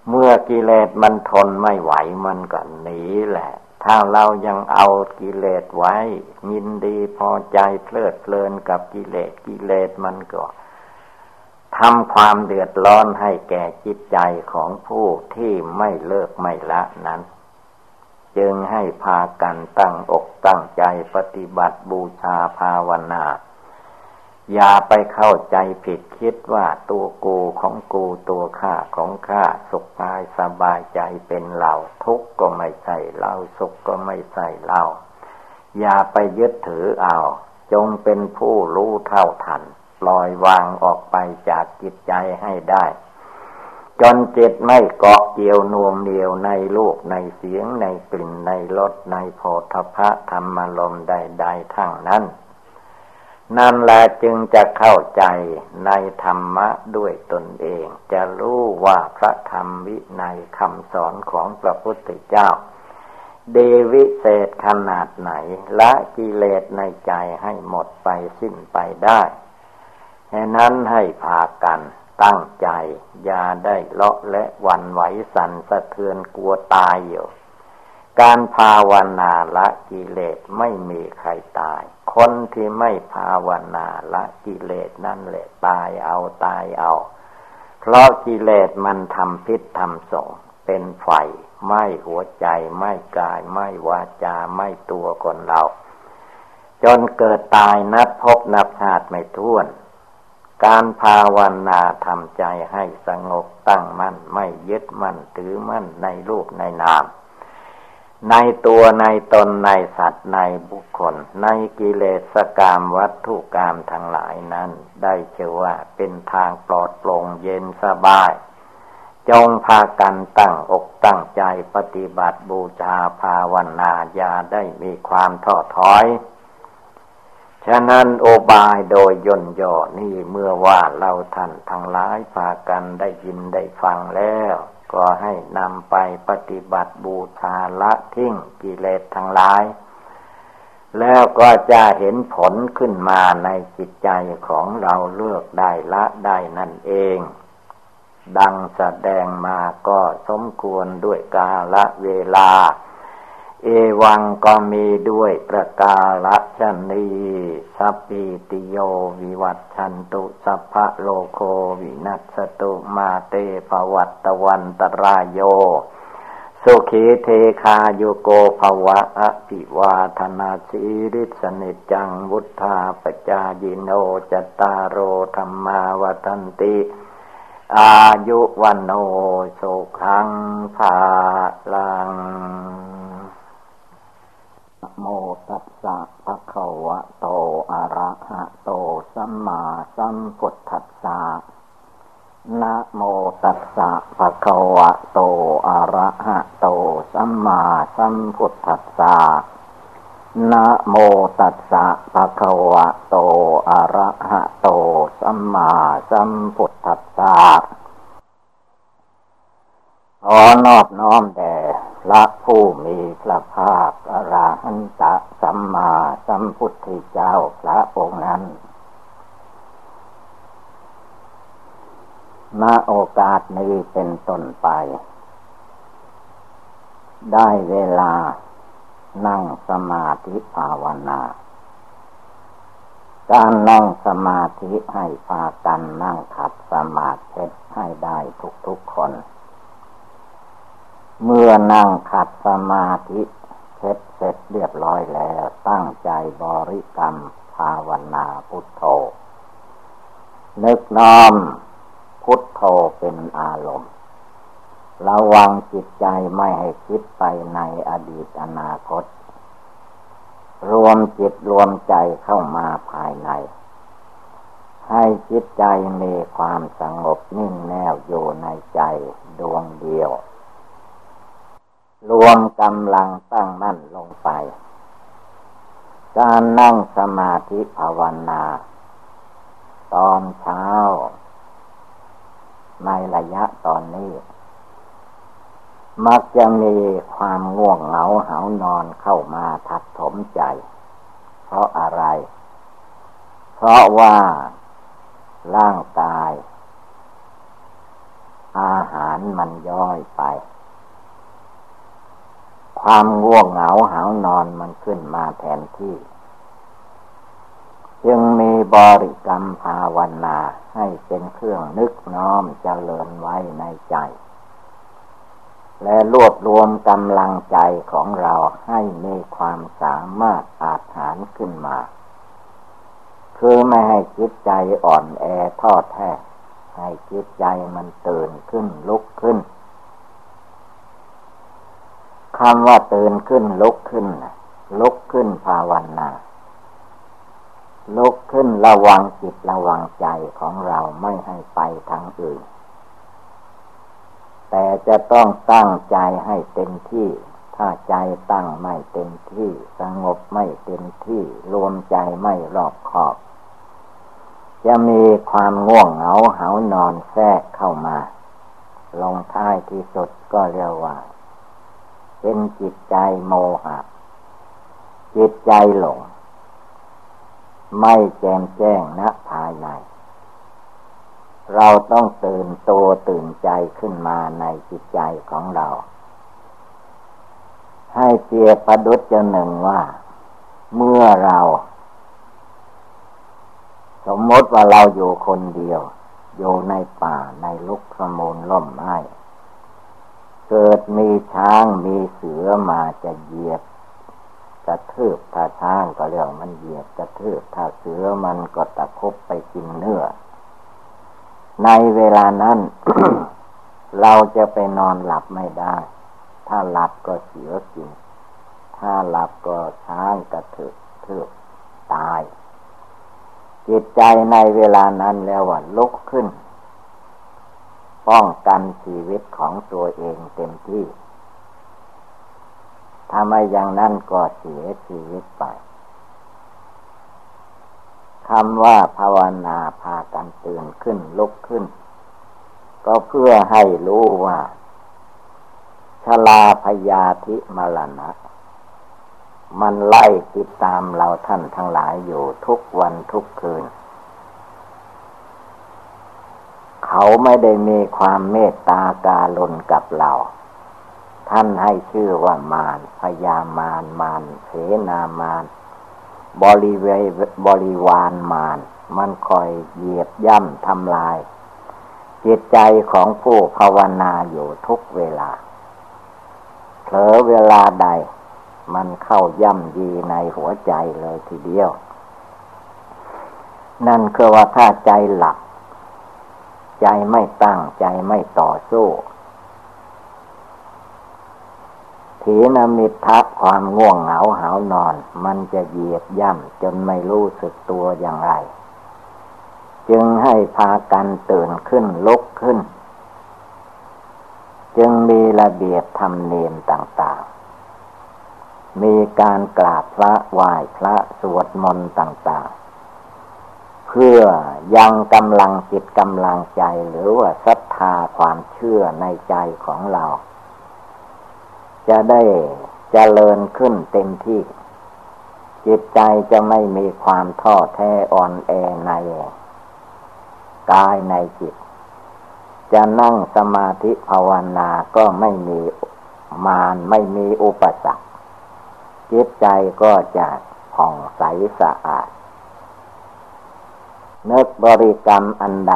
เมื่อกิเลสมันทนไม่ไหวมันก็หนีแหละ ถ้าเรายังเอากิเลสไว้ ยินดีพอใจเพลิดเพลินกับกิเลสกิเลสมันก็ทำความเดือดร้อนให้แก่จิตใจของผู้ที่ไม่เลิกไม่ละนั้น จึงให้พากันตั้งอกตั้งใจปฏิบัติบูชาภาวนา อย่าไปเข้าใจผิดคิดว่าตัวกูของกูตัวข้าของข้าสุขกายสบายใจเป็นเราทุกข์ก็ไม่ใช่เราสุขก็ไม่ใช่เราอย่าไปยึดถือเอา จงเป็นผู้รู้เท่าทัน ปล่อยวางออกไปจากจิตใจให้ได้ จนจิตไม่เกาะเกี่ยวนวงเดียวในลูกในเสียงในกลิ่นในรสในโพธพะธรรมลมใด ๆ ทั้งนั้น นั่นแหละจึงจะเข้าใจในธรรมะด้วยตนเอง จะรู้ว่าพระธรรมวิในคำสอนของพระพุทธเจ้า เดวิเศษขนาดไหนละกิเลสในใจให้หมดไปสิ้นไปได้ฉะนั้นให้พากัน ตั้งใจ อย่าได้เลาะและวันไหวสันสะเทือนกลัวตายอยู่ การภาวนาละกิเลสไม่มีใครตาย คนที่ไม่ภาวนาละกิเลสนั่นแหละตายเอาตายเอา เพราะกิเลสมันทำพิษทำส่งเป็นไฟไม่หัวใจไม่กายไม่วาจาไม่ตัวคนเรา จนเกิดตายนับพบนับชาติไม่ท้วน การภาวนาทำใจให้สงบตั้งมั่นไม่ยึดมั่นถือมั่นในรูปในนาม ในตัวในตนในสัตว์ในบุคคล ในกิเลสกรรมวัตถุกรรมทั้งหลายนั้น ได้เชื่อว่าเป็นทางปลอดโปร่งเย็นสบาย จงพากันตั้งอกตั้งใจปฏิบัติบูชาภาวนาอย่าได้มีความท้อถอย ฉะนั้นโอบายโดยย่นย่อนี่เมื่อว่าเราท่านทั้งหลายพากันได้ยินได้ฟังแล้ว ก็ให้นำไปปฏิบัติบูชาละทิ้งกิเลสทั้งหลาย แล้วก็จะเห็นผลขึ้นมาในจิตใจของเราเลือกได้ละได้นั่นเอง ดังแสดงมาก็สมควรด้วยกาละเวลา เอวังก็มีด้วยประกาศนีสัพพิติโยวิวัตชันตุ สัพพะโลโควินัสตุมาเตภวัตวันตรายโย สุขีเทคาโยโกภวะอภิวาธนาสีริสนิจังวุธาปจายิโนจตารโรธรรมาวทันติอายุวันโนสุขังภาลังโมตัสสะภะคะวะโต อะระหะโตสัมมาพุทธัสสะนะโมตัสสะภะคะวะโตอะระหะโตสัมมาสัมพุทธัสสะนะโมตัสสะภะคะวะโตอะระหะโตสัมมาสัมพุทธัสสะขอนอบน้อมแด่ พระผู้มีพระภาคอรหันตสัมมาสัมพุทธเจ้าพระองค์นั้นณโอกาสนี้เป็นต้นไป ได้เวลานั่งสมาธิภาวนา การนั่งสมาธิให้พากันนั่งขัดสมาธิให้ได้ทุกๆคน เมื่อนั่งขัดสมาธิเสร็จเสร็จเรียบร้อยแล้ว ตั้งใจบริกรรมภาวนาพุทโธ นึกน้อมพุทโธเป็นอารมณ์ ระวังจิตใจไม่ให้คิดไปในอดีตอนาคต รวมจิตรวมใจเข้ามาภายใน ให้จิตใจมีความสงบนิ่งแน่วอยู่ในใจดวงเดียว รวมกำลังตั้งมั่นลงไป การนั่งสมาธิภาวนา ตอนเช้า ในระยะตอนนี้ มักจะมีความง่วงเหงาเหานอนเข้ามาทัดถมใจ เพราะอะไร เพราะว่าร่างกาย อาหารมันย่อยไป ความง่วงเหงาหานอนมันขึ้นมาแทนที่ จึงมีบริกรรมภาวนาให้เป็นเครื่องนึกน้อมเจริญไว้ในใจ และรวบรวมกำลังใจของเราให้มีความสามารถอาจหารขึ้นมา คือไม่ให้จิตใจอ่อนแอทอดแท้ให้จิตใจมันตื่นขึ้นลุกขึ้น คำว่าตื่นขึ้นลุกขึ้นลุกขึ้นภาวนาลุกขึ้นระวังจิตระวังใจของเราไม่ให้ไปทางอื่น แต่จะต้องตั้งใจให้เต็มที่ ถ้าใจตั้งไม่เต็มที่ สงบไม่เต็มที่ รวมใจไม่รอบขอบ จะมีความง่วงเหงาเหานอนแทรกเข้ามา ลงท้ายที่สุดก็เรียกว่า เป็นจิตใจโมหะ จิตใจหลง ไม่แจ่มแจ้งณภายใน เราต้องตื่นตัวตื่นใจขึ้นมาในจิตใจของเรา ให้เจียประดุจจะหนึ่งว่า เมื่อเรา สมมติว่าเราอยู่คนเดียว อยู่ในป่าในลุกสมุนล่มไม้ เกิดมีช้างมีเสือมาจะเหยียบกระทืบถ้าช้างก็เรียกมันเหยียบกระทืบถ้าเสือมันก็ตะคบไปกินเนื้อ ในเวลานั้น เราจะไปนอนหลับไม่ได้ ถ้าหลับก็เสือกิน ถ้าหลับก็ช้างกระทืบทืบตาย จิตใจในเวลานั้นแล้วว่าลุกขึ้น ป้องกันชีวิตของตัวเองเต็มที่ ถ้าไม่อย่างนั้นก็เสียชีวิตไปคำว่าภาวนาพากันตื่นขึ้นลุกขึ้น ก็เพื่อให้รู้ว่าชลาพยาธิมรณะ มันไล่ติดตามเราท่านทั้งหลายอยู่ทุกวันทุกคืน เขาไม่ได้มีความเมตตาการุณกับเรา ท่านให้ชื่อว่ามารพยามารมารเสนามารบริเวบริวารมารมันคอยเหยียบย่ำทำลาย จิตใจของผู้ภาวนาอยู่ทุกเวลาเผลอเวลาใด มันเข้าย่ำยีในหัวใจเลยทีเดียว นั่นคือว่าถ้าใจหลับ ใจไม่ตั้งใจไม่ต่อสู้ถีนมิทะความง่วงเหงาหานอน มันจะเหยียบย่ำจนไม่รู้สึกตัวอย่างไร จึงให้พากันตื่นขึ้นลุกขึ้น จึงมีระเบียบธรรมเนียมต่างๆ มีการกราบพระไหว้พระสวดมนต์ต่างๆ เพื่อยังกำลังจิตกำลังใจหรือว่าศรัทธาความเชื่อในใจของเรา จะได้เจริญขึ้นเต็มที่ จิตใจจะไม่มีความท้อแท้อ่อนแอในกายในจิต จะนั่งสมาธิภาวนาก็ไม่มีมารไม่มีอุปสรรคจิตใจก็จะผ่องใสสะอาด นึกบริกรรมอันใด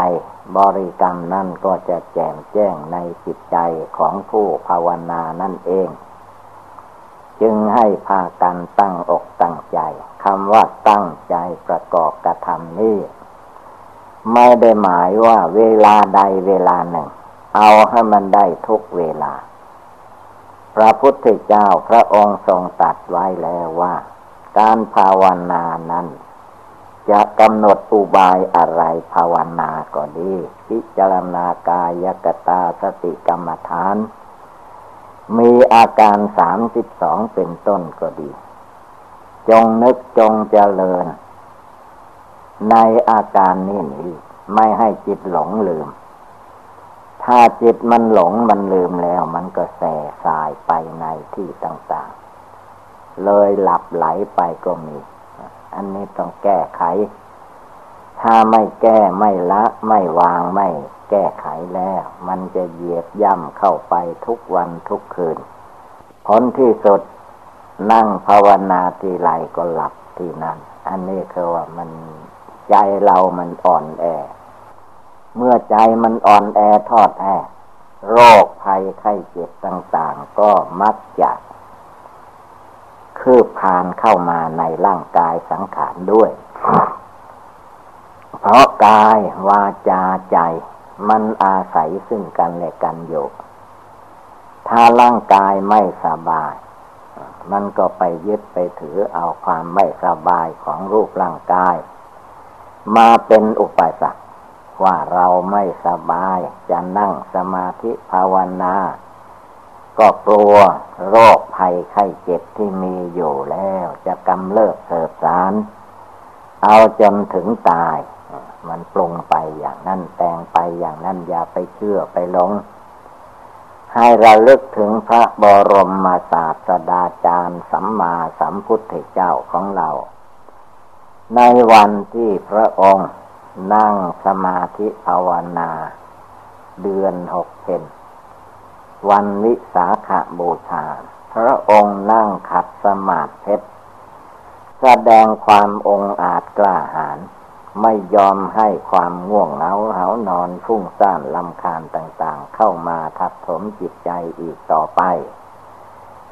บริกรรมนั่นก็จะแจ่มแจ้งในจิตใจของผู้ภาวนานั่นเอง จึงให้พากันตั้งอกตั้งใจคำว่าตั้งใจประกอบกระทำนี้ไม่ได้หมายว่าเวลาใดเวลาหนึ่ง เอาให้มันได้ทุกเวลา พระพุทธเจ้าพระองค์ทรงตัดไว้แล้วว่า การภาวนานั้น จะกำหนดอุบายอะไรภาวนาก็ดี พิจารณากายกตาสติกรรมฐาน มีอาการสามสิบสองเป็นต้นก็ดี จงนึกจงเจริญ ในอาการนี้นี่ไม่ให้จิตหลงลืม ถ้าจิตมันหลงมันลืมแล้ว มันก็แส่สายไปในที่ต่าง ๆ เลยหลับไหลไปก็มี อันนี้ต้องแก้ไข ถ้าไม่แก้ไม่ละไม่วางไม่แก้ไขแล้ว มันจะเหยียบย่ำเข้าไปทุกวันทุกคืน ผลที่สุดนั่งภาวนาทีไรก็หลับที่นั่น อันนี้คือว่ามันใจเรามันอ่อนแอ เมื่อใจมันอ่อนแอทอดแอโรคภัยไข้เจ็บต่าง ๆ ก็มักจะ คืบพานเข้ามาในร่างกายสังขารด้วย เพราะกายวาจาใจมันอาศัยซึ่งกันและกันอยู่ถ้าร่างกายไม่สบาย มันก็ไปยึดไปถือเอาความไม่สบายของรูปร่างกาย มาเป็นอุปสรรคว่าเราไม่สบายจะนั่งสมาธิภาวนา ก็กลัวโรคภัยไข้เจ็บที่มีอยู่แล้ว จะกำเริบเสบสาร เอาจนถึงตาย มันปรุงไปอย่างนั้นแต่งไปอย่างนั้นอย่าไปเชื่อไปหลง ให้เราลึกถึงพระบรมศาสดาจารย์สัมมาสัมพุทธเจ้าของเรา ในวันที่พระองค์นั่งสมาธิภาวนา เดือนหกเป็น วันวิสาขบูชา พระองค์นั่งขัดสมาธิแสดงความองอาจกล้าหาญไม่ยอมให้ความง่วงเหงาเหานอนฟุ้งซ่านลำคาญต่างๆ เข้ามาทับถมจิตใจอีกต่อไป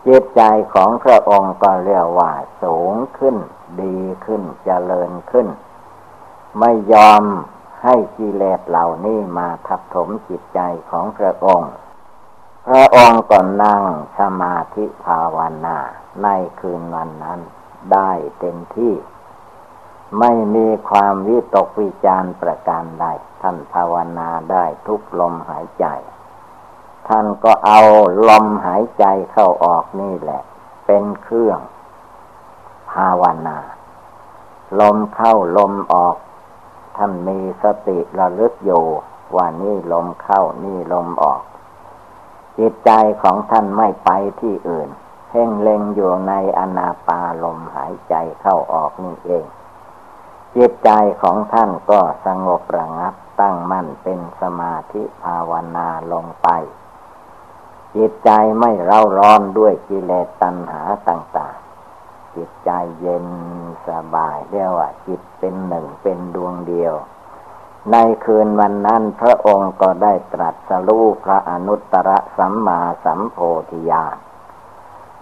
จิตใจของพระองค์ก็เรียกว่าสูงขึ้น ดีขึ้นจเจริญขึ้น ไม่ยอมให้กิเลสเหล่านี้มาทับถมจิตใจของพระองค์ พระองค์ก็นั่งสมาธิภาวนาในคืนวันนั้นได้เต็มที่ ไม่มีความวิตกวิจารประการใดท่านภาวนาได้ทุกลมหายใจ ท่านก็เอาลมหายใจเข้าออกนี่แหละ เป็นเครื่อง ภาวนา ลมเข้าลมออก ท่านมีสติระลึกอยู่ว่านี่ลมเข้านี่ลมออก จิตใจของท่านไม่ไปที่อื่นเพ่งเล็งอยู่ในอนาปาลมหายใจเข้าออกนี่เอง จิตใจของท่านก็สงบระงับตั้งมั่นเป็นสมาธิภาวนาลงไป จิตใจไม่เร่าร้อนด้วยกิเลสตัณหาต่างๆ จิตใจเย็นสบายเรียกว่าจิตเป็นหนึ่งเป็นดวงเดียว ในคืนวันนั้นพระองค์ก็ได้ตรัสรู้พระอนุตตรสัมมาสัมโพธิญาณ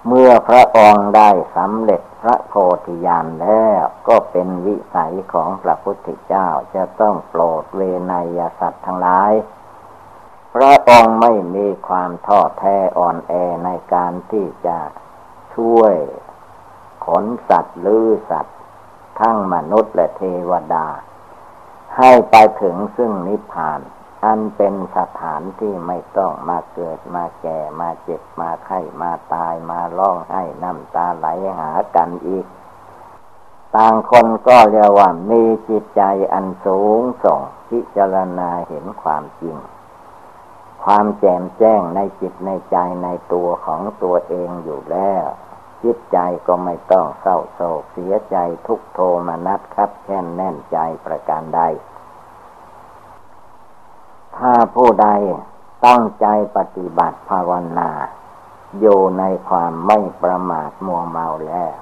เมื่อพระองค์ได้สำเร็จพระโพธิญาณแล้วก็เป็นวิสัยของพระพุทธเจ้าจะต้องโปรดเวนัยสัตว์ทั้งหลาย พระองค์ไม่มีความท้อแท้อ่อนแอในการที่จะช่วยขนสัตว์ลือสัตว์ ทั้งมนุษย์และเทวดา ให้ไปถึงซึ่งนิพพาน อันเป็นสถานที่ไม่ต้องมาเกิดมาแก่มาเจ็บมาไข้มาตายมาร้องไห้น้ำตาไหลหากันอีก ต่างคนก็เรียกว่ามีจิตใจอันสูงส่งพิจารณาเห็นความจริง ความแจ่มแจ้งในจิตในใจในตัวของตัวเองอยู่แล้ว จิตใจก็ไม่ต้องเศร้าโศกเสียใจทุกโทมนัสครับแค่นแน่นใจประการใด ถ้าผู้ใดตั้งใจปฏิบัติภาวนาอยู่ในความไม่ประมาทมัวเมาแล้ว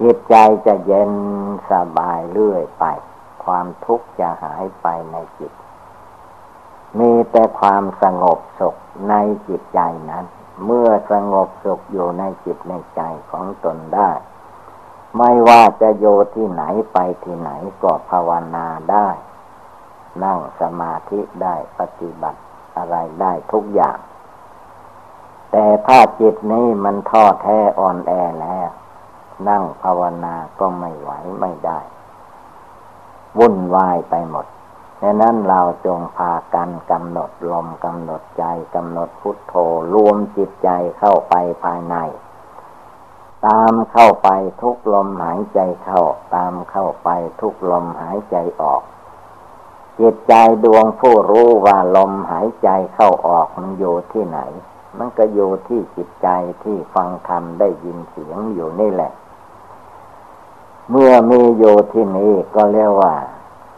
จิตใจจะเย็นสบายเรื่อยไป ความทุกข์จะหายไปในจิต มีแต่ความสงบสุขในจิตใจนั้น เมื่อสงบสุขอยู่ในจิตในใจของตนได้ ไม่ว่าจะโยที่ไหนไปที่ไหนก็ภาวนาได้ นั่งสมาธิได้ปฏิบัติอะไรได้ทุกอย่าง แต่ถ้าจิตนี้มันท้อแท้อ่อนแอแล้ว นั่งภาวนาก็ไม่ไหวไม่ได้ วุ่นวายไปหมด ดังนั้นเราจงพากันกำหนดลมกำหนดใจกำหนดพุทโธรวมจิตใจเข้าไปภายใน ตามเข้าไปทุกลมหายใจเข้า ตามเข้าไปทุกลมหายใจออก จิตใจดวงผู้รู้ว่าลมหายใจเข้าออกมันอยู่ที่ไหน มันก็อยู่ที่จิตใจที่ฟังธรรมได้ยินเสียงอยู่นี่แหละ เมื่อมีอยู่ที่นี้ก็เรียกว่า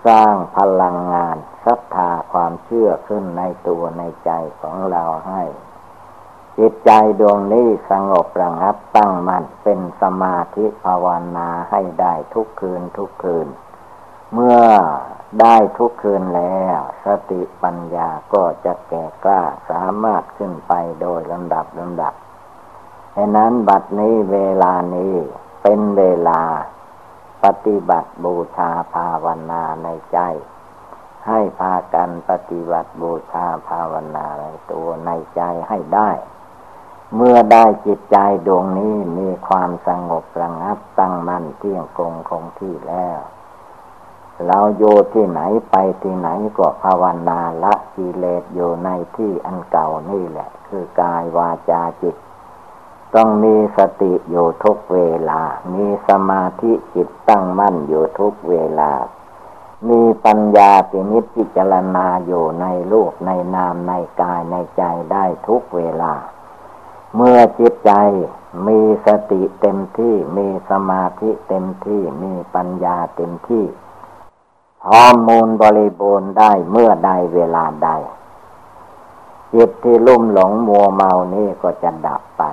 สร้างพลังงานศรัทธาความเชื่อขึ้นในตัวในใจของเราให้ จิตใจดวงนี้สงบระงับตั้งมัน่นเป็นสมาธิภาวนาให้ได้ทุกคืนทุกคืน เมื่อได้ทุกคืนแล้ว สติปัญญาก็จะแก่กล้าสามารถขึ้นไปโดยลำดับลำดับฉะนั้นบัดนี้เวลานี้เป็นเวลา ปฏิบัติบูชาภาวนาในใจ ให้พากันปฏิบัติบูชาภาวนาในตัวในใจให้ได้ เมื่อได้จิตใจดวงนี้มีความสงบระงับตั้งมั่นเที่ยงคงคงที่แล้ว เราโยที่ไหนไปที่ไหนก็ภาวนาละกิเลสอยู่ในที่อันเก่านี่แหละ คือกายวาจาจิต ต้องมีสติอยู่ทุกเวลา มีสมาธิจิตตั้งมั่นอยู่ทุกเวลา มีปัญญาปินิจพิจารณาอยู่ในรูปในนามในกายในใจได้ทุกเวลา เมื่อจิตใจมีสติเต็มที่ มีสมาธิเต็มที่ มีปัญญาเต็มที่พร้อมมูลบริบูรณ์ได้เมื่อใดเวลาใดจิตที่ลุ่มหลงมัวเมานี่ก็จะดับไป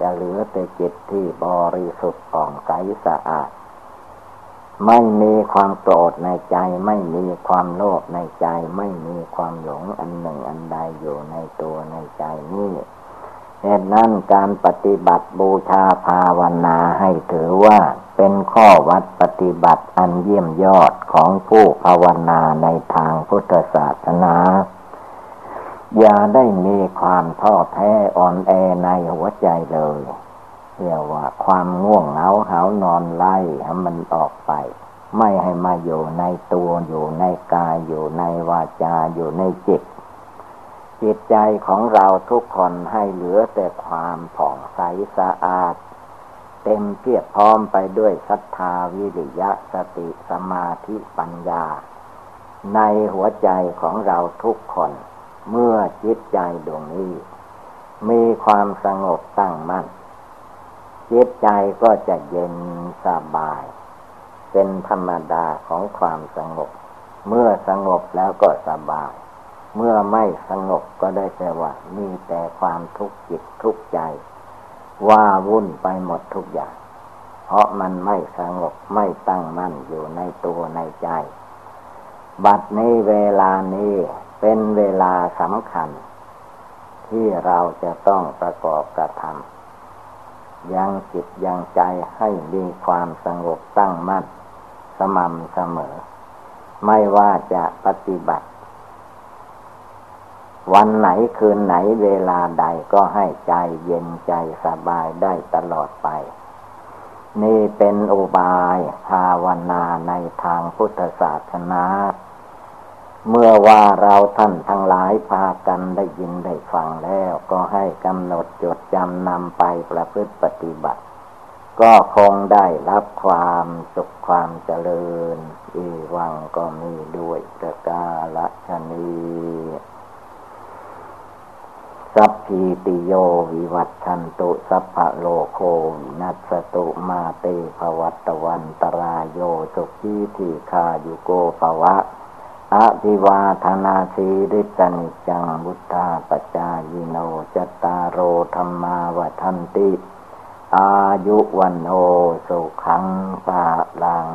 จะเหลือแต่จิตที่บริสุทธิ์ผ่องใสสะอาด ไม่มีความโกรธในใจ ไม่มีความโลภในใจ ไม่มีความหลงอันหนึ่งอันใดอยู่ในตัวในใจนี่เหตุนั้นการปฏิบัติบูชาภาวนาให้ถือว่าเป็นข้อวัดปฏิบัติอันเยี่ยมยอดของผู้ภาวนาในทางพุทธศาสนา อย่าได้มีความท้อแท้อ่อนแอในหัวใจเลยเรียกว่าความง่วงเหงาหานอนไล่ให้มันออกไป ไม่ให้มาอยู่ในตัวอยู่ในกายอยู่ในวาจาอยู่ในจิต จิตใจของเราทุกคนให้เหลือแต่ความผ่องใสสะอาด เต็มเพียบพร้อมไปด้วยศรัทธาวิริยะสติสมาธิปัญญา ในหัวใจของเราทุกคน เมื่อจิตใจดวงนี้ มีความสงบตั้งมั่น จิตใจก็จะเย็นสบาย เป็นธรรมดาของความสงบ เมื่อสงบแล้วก็สบาย เมื่อไม่สงบก็ได้แต่ว่า มีแต่ความทุกข์จิตทุกข์ใจ ว่าวุ่นไปหมดทุกอย่าง เพราะมันไม่สงบไม่ตั้งมั่นอยู่ในตัวในใจ บัดนี้เวลานี้ เป็นเวลาสำคัญ ที่เราจะต้องประกอบกระทำยังจิตยังใจให้มีความสงบตั้งมั่น สม่ำเสมอ ไม่ว่าจะปฏิบัติ วันไหนคืนไหนเวลาใดก็ให้ใจเย็นใจสบายได้ตลอดไปนี่เป็นอุบายภาวนาในทางพุทธศาสนา เมื่อว่าเราท่านทั้งหลายพากันได้ยินได้ฟังแล้ว ก็ให้กำหนดจดจำนำไปประพฤติปฏิบัติ ก็คงได้รับความสุขความเจริญอีวังก็มีด้วยประกาศชนีสัพพีติโยวิวัตชันตุสัพพะโลโควินัสตุมาเตภวัตวันตรายโยสุขีทีคายุโกภวะ อภิวาธนาสีริสนิจังบุตตาปจายิโนจตารโรธรรมาวทันติ อายุวันโอสุขังปาลัง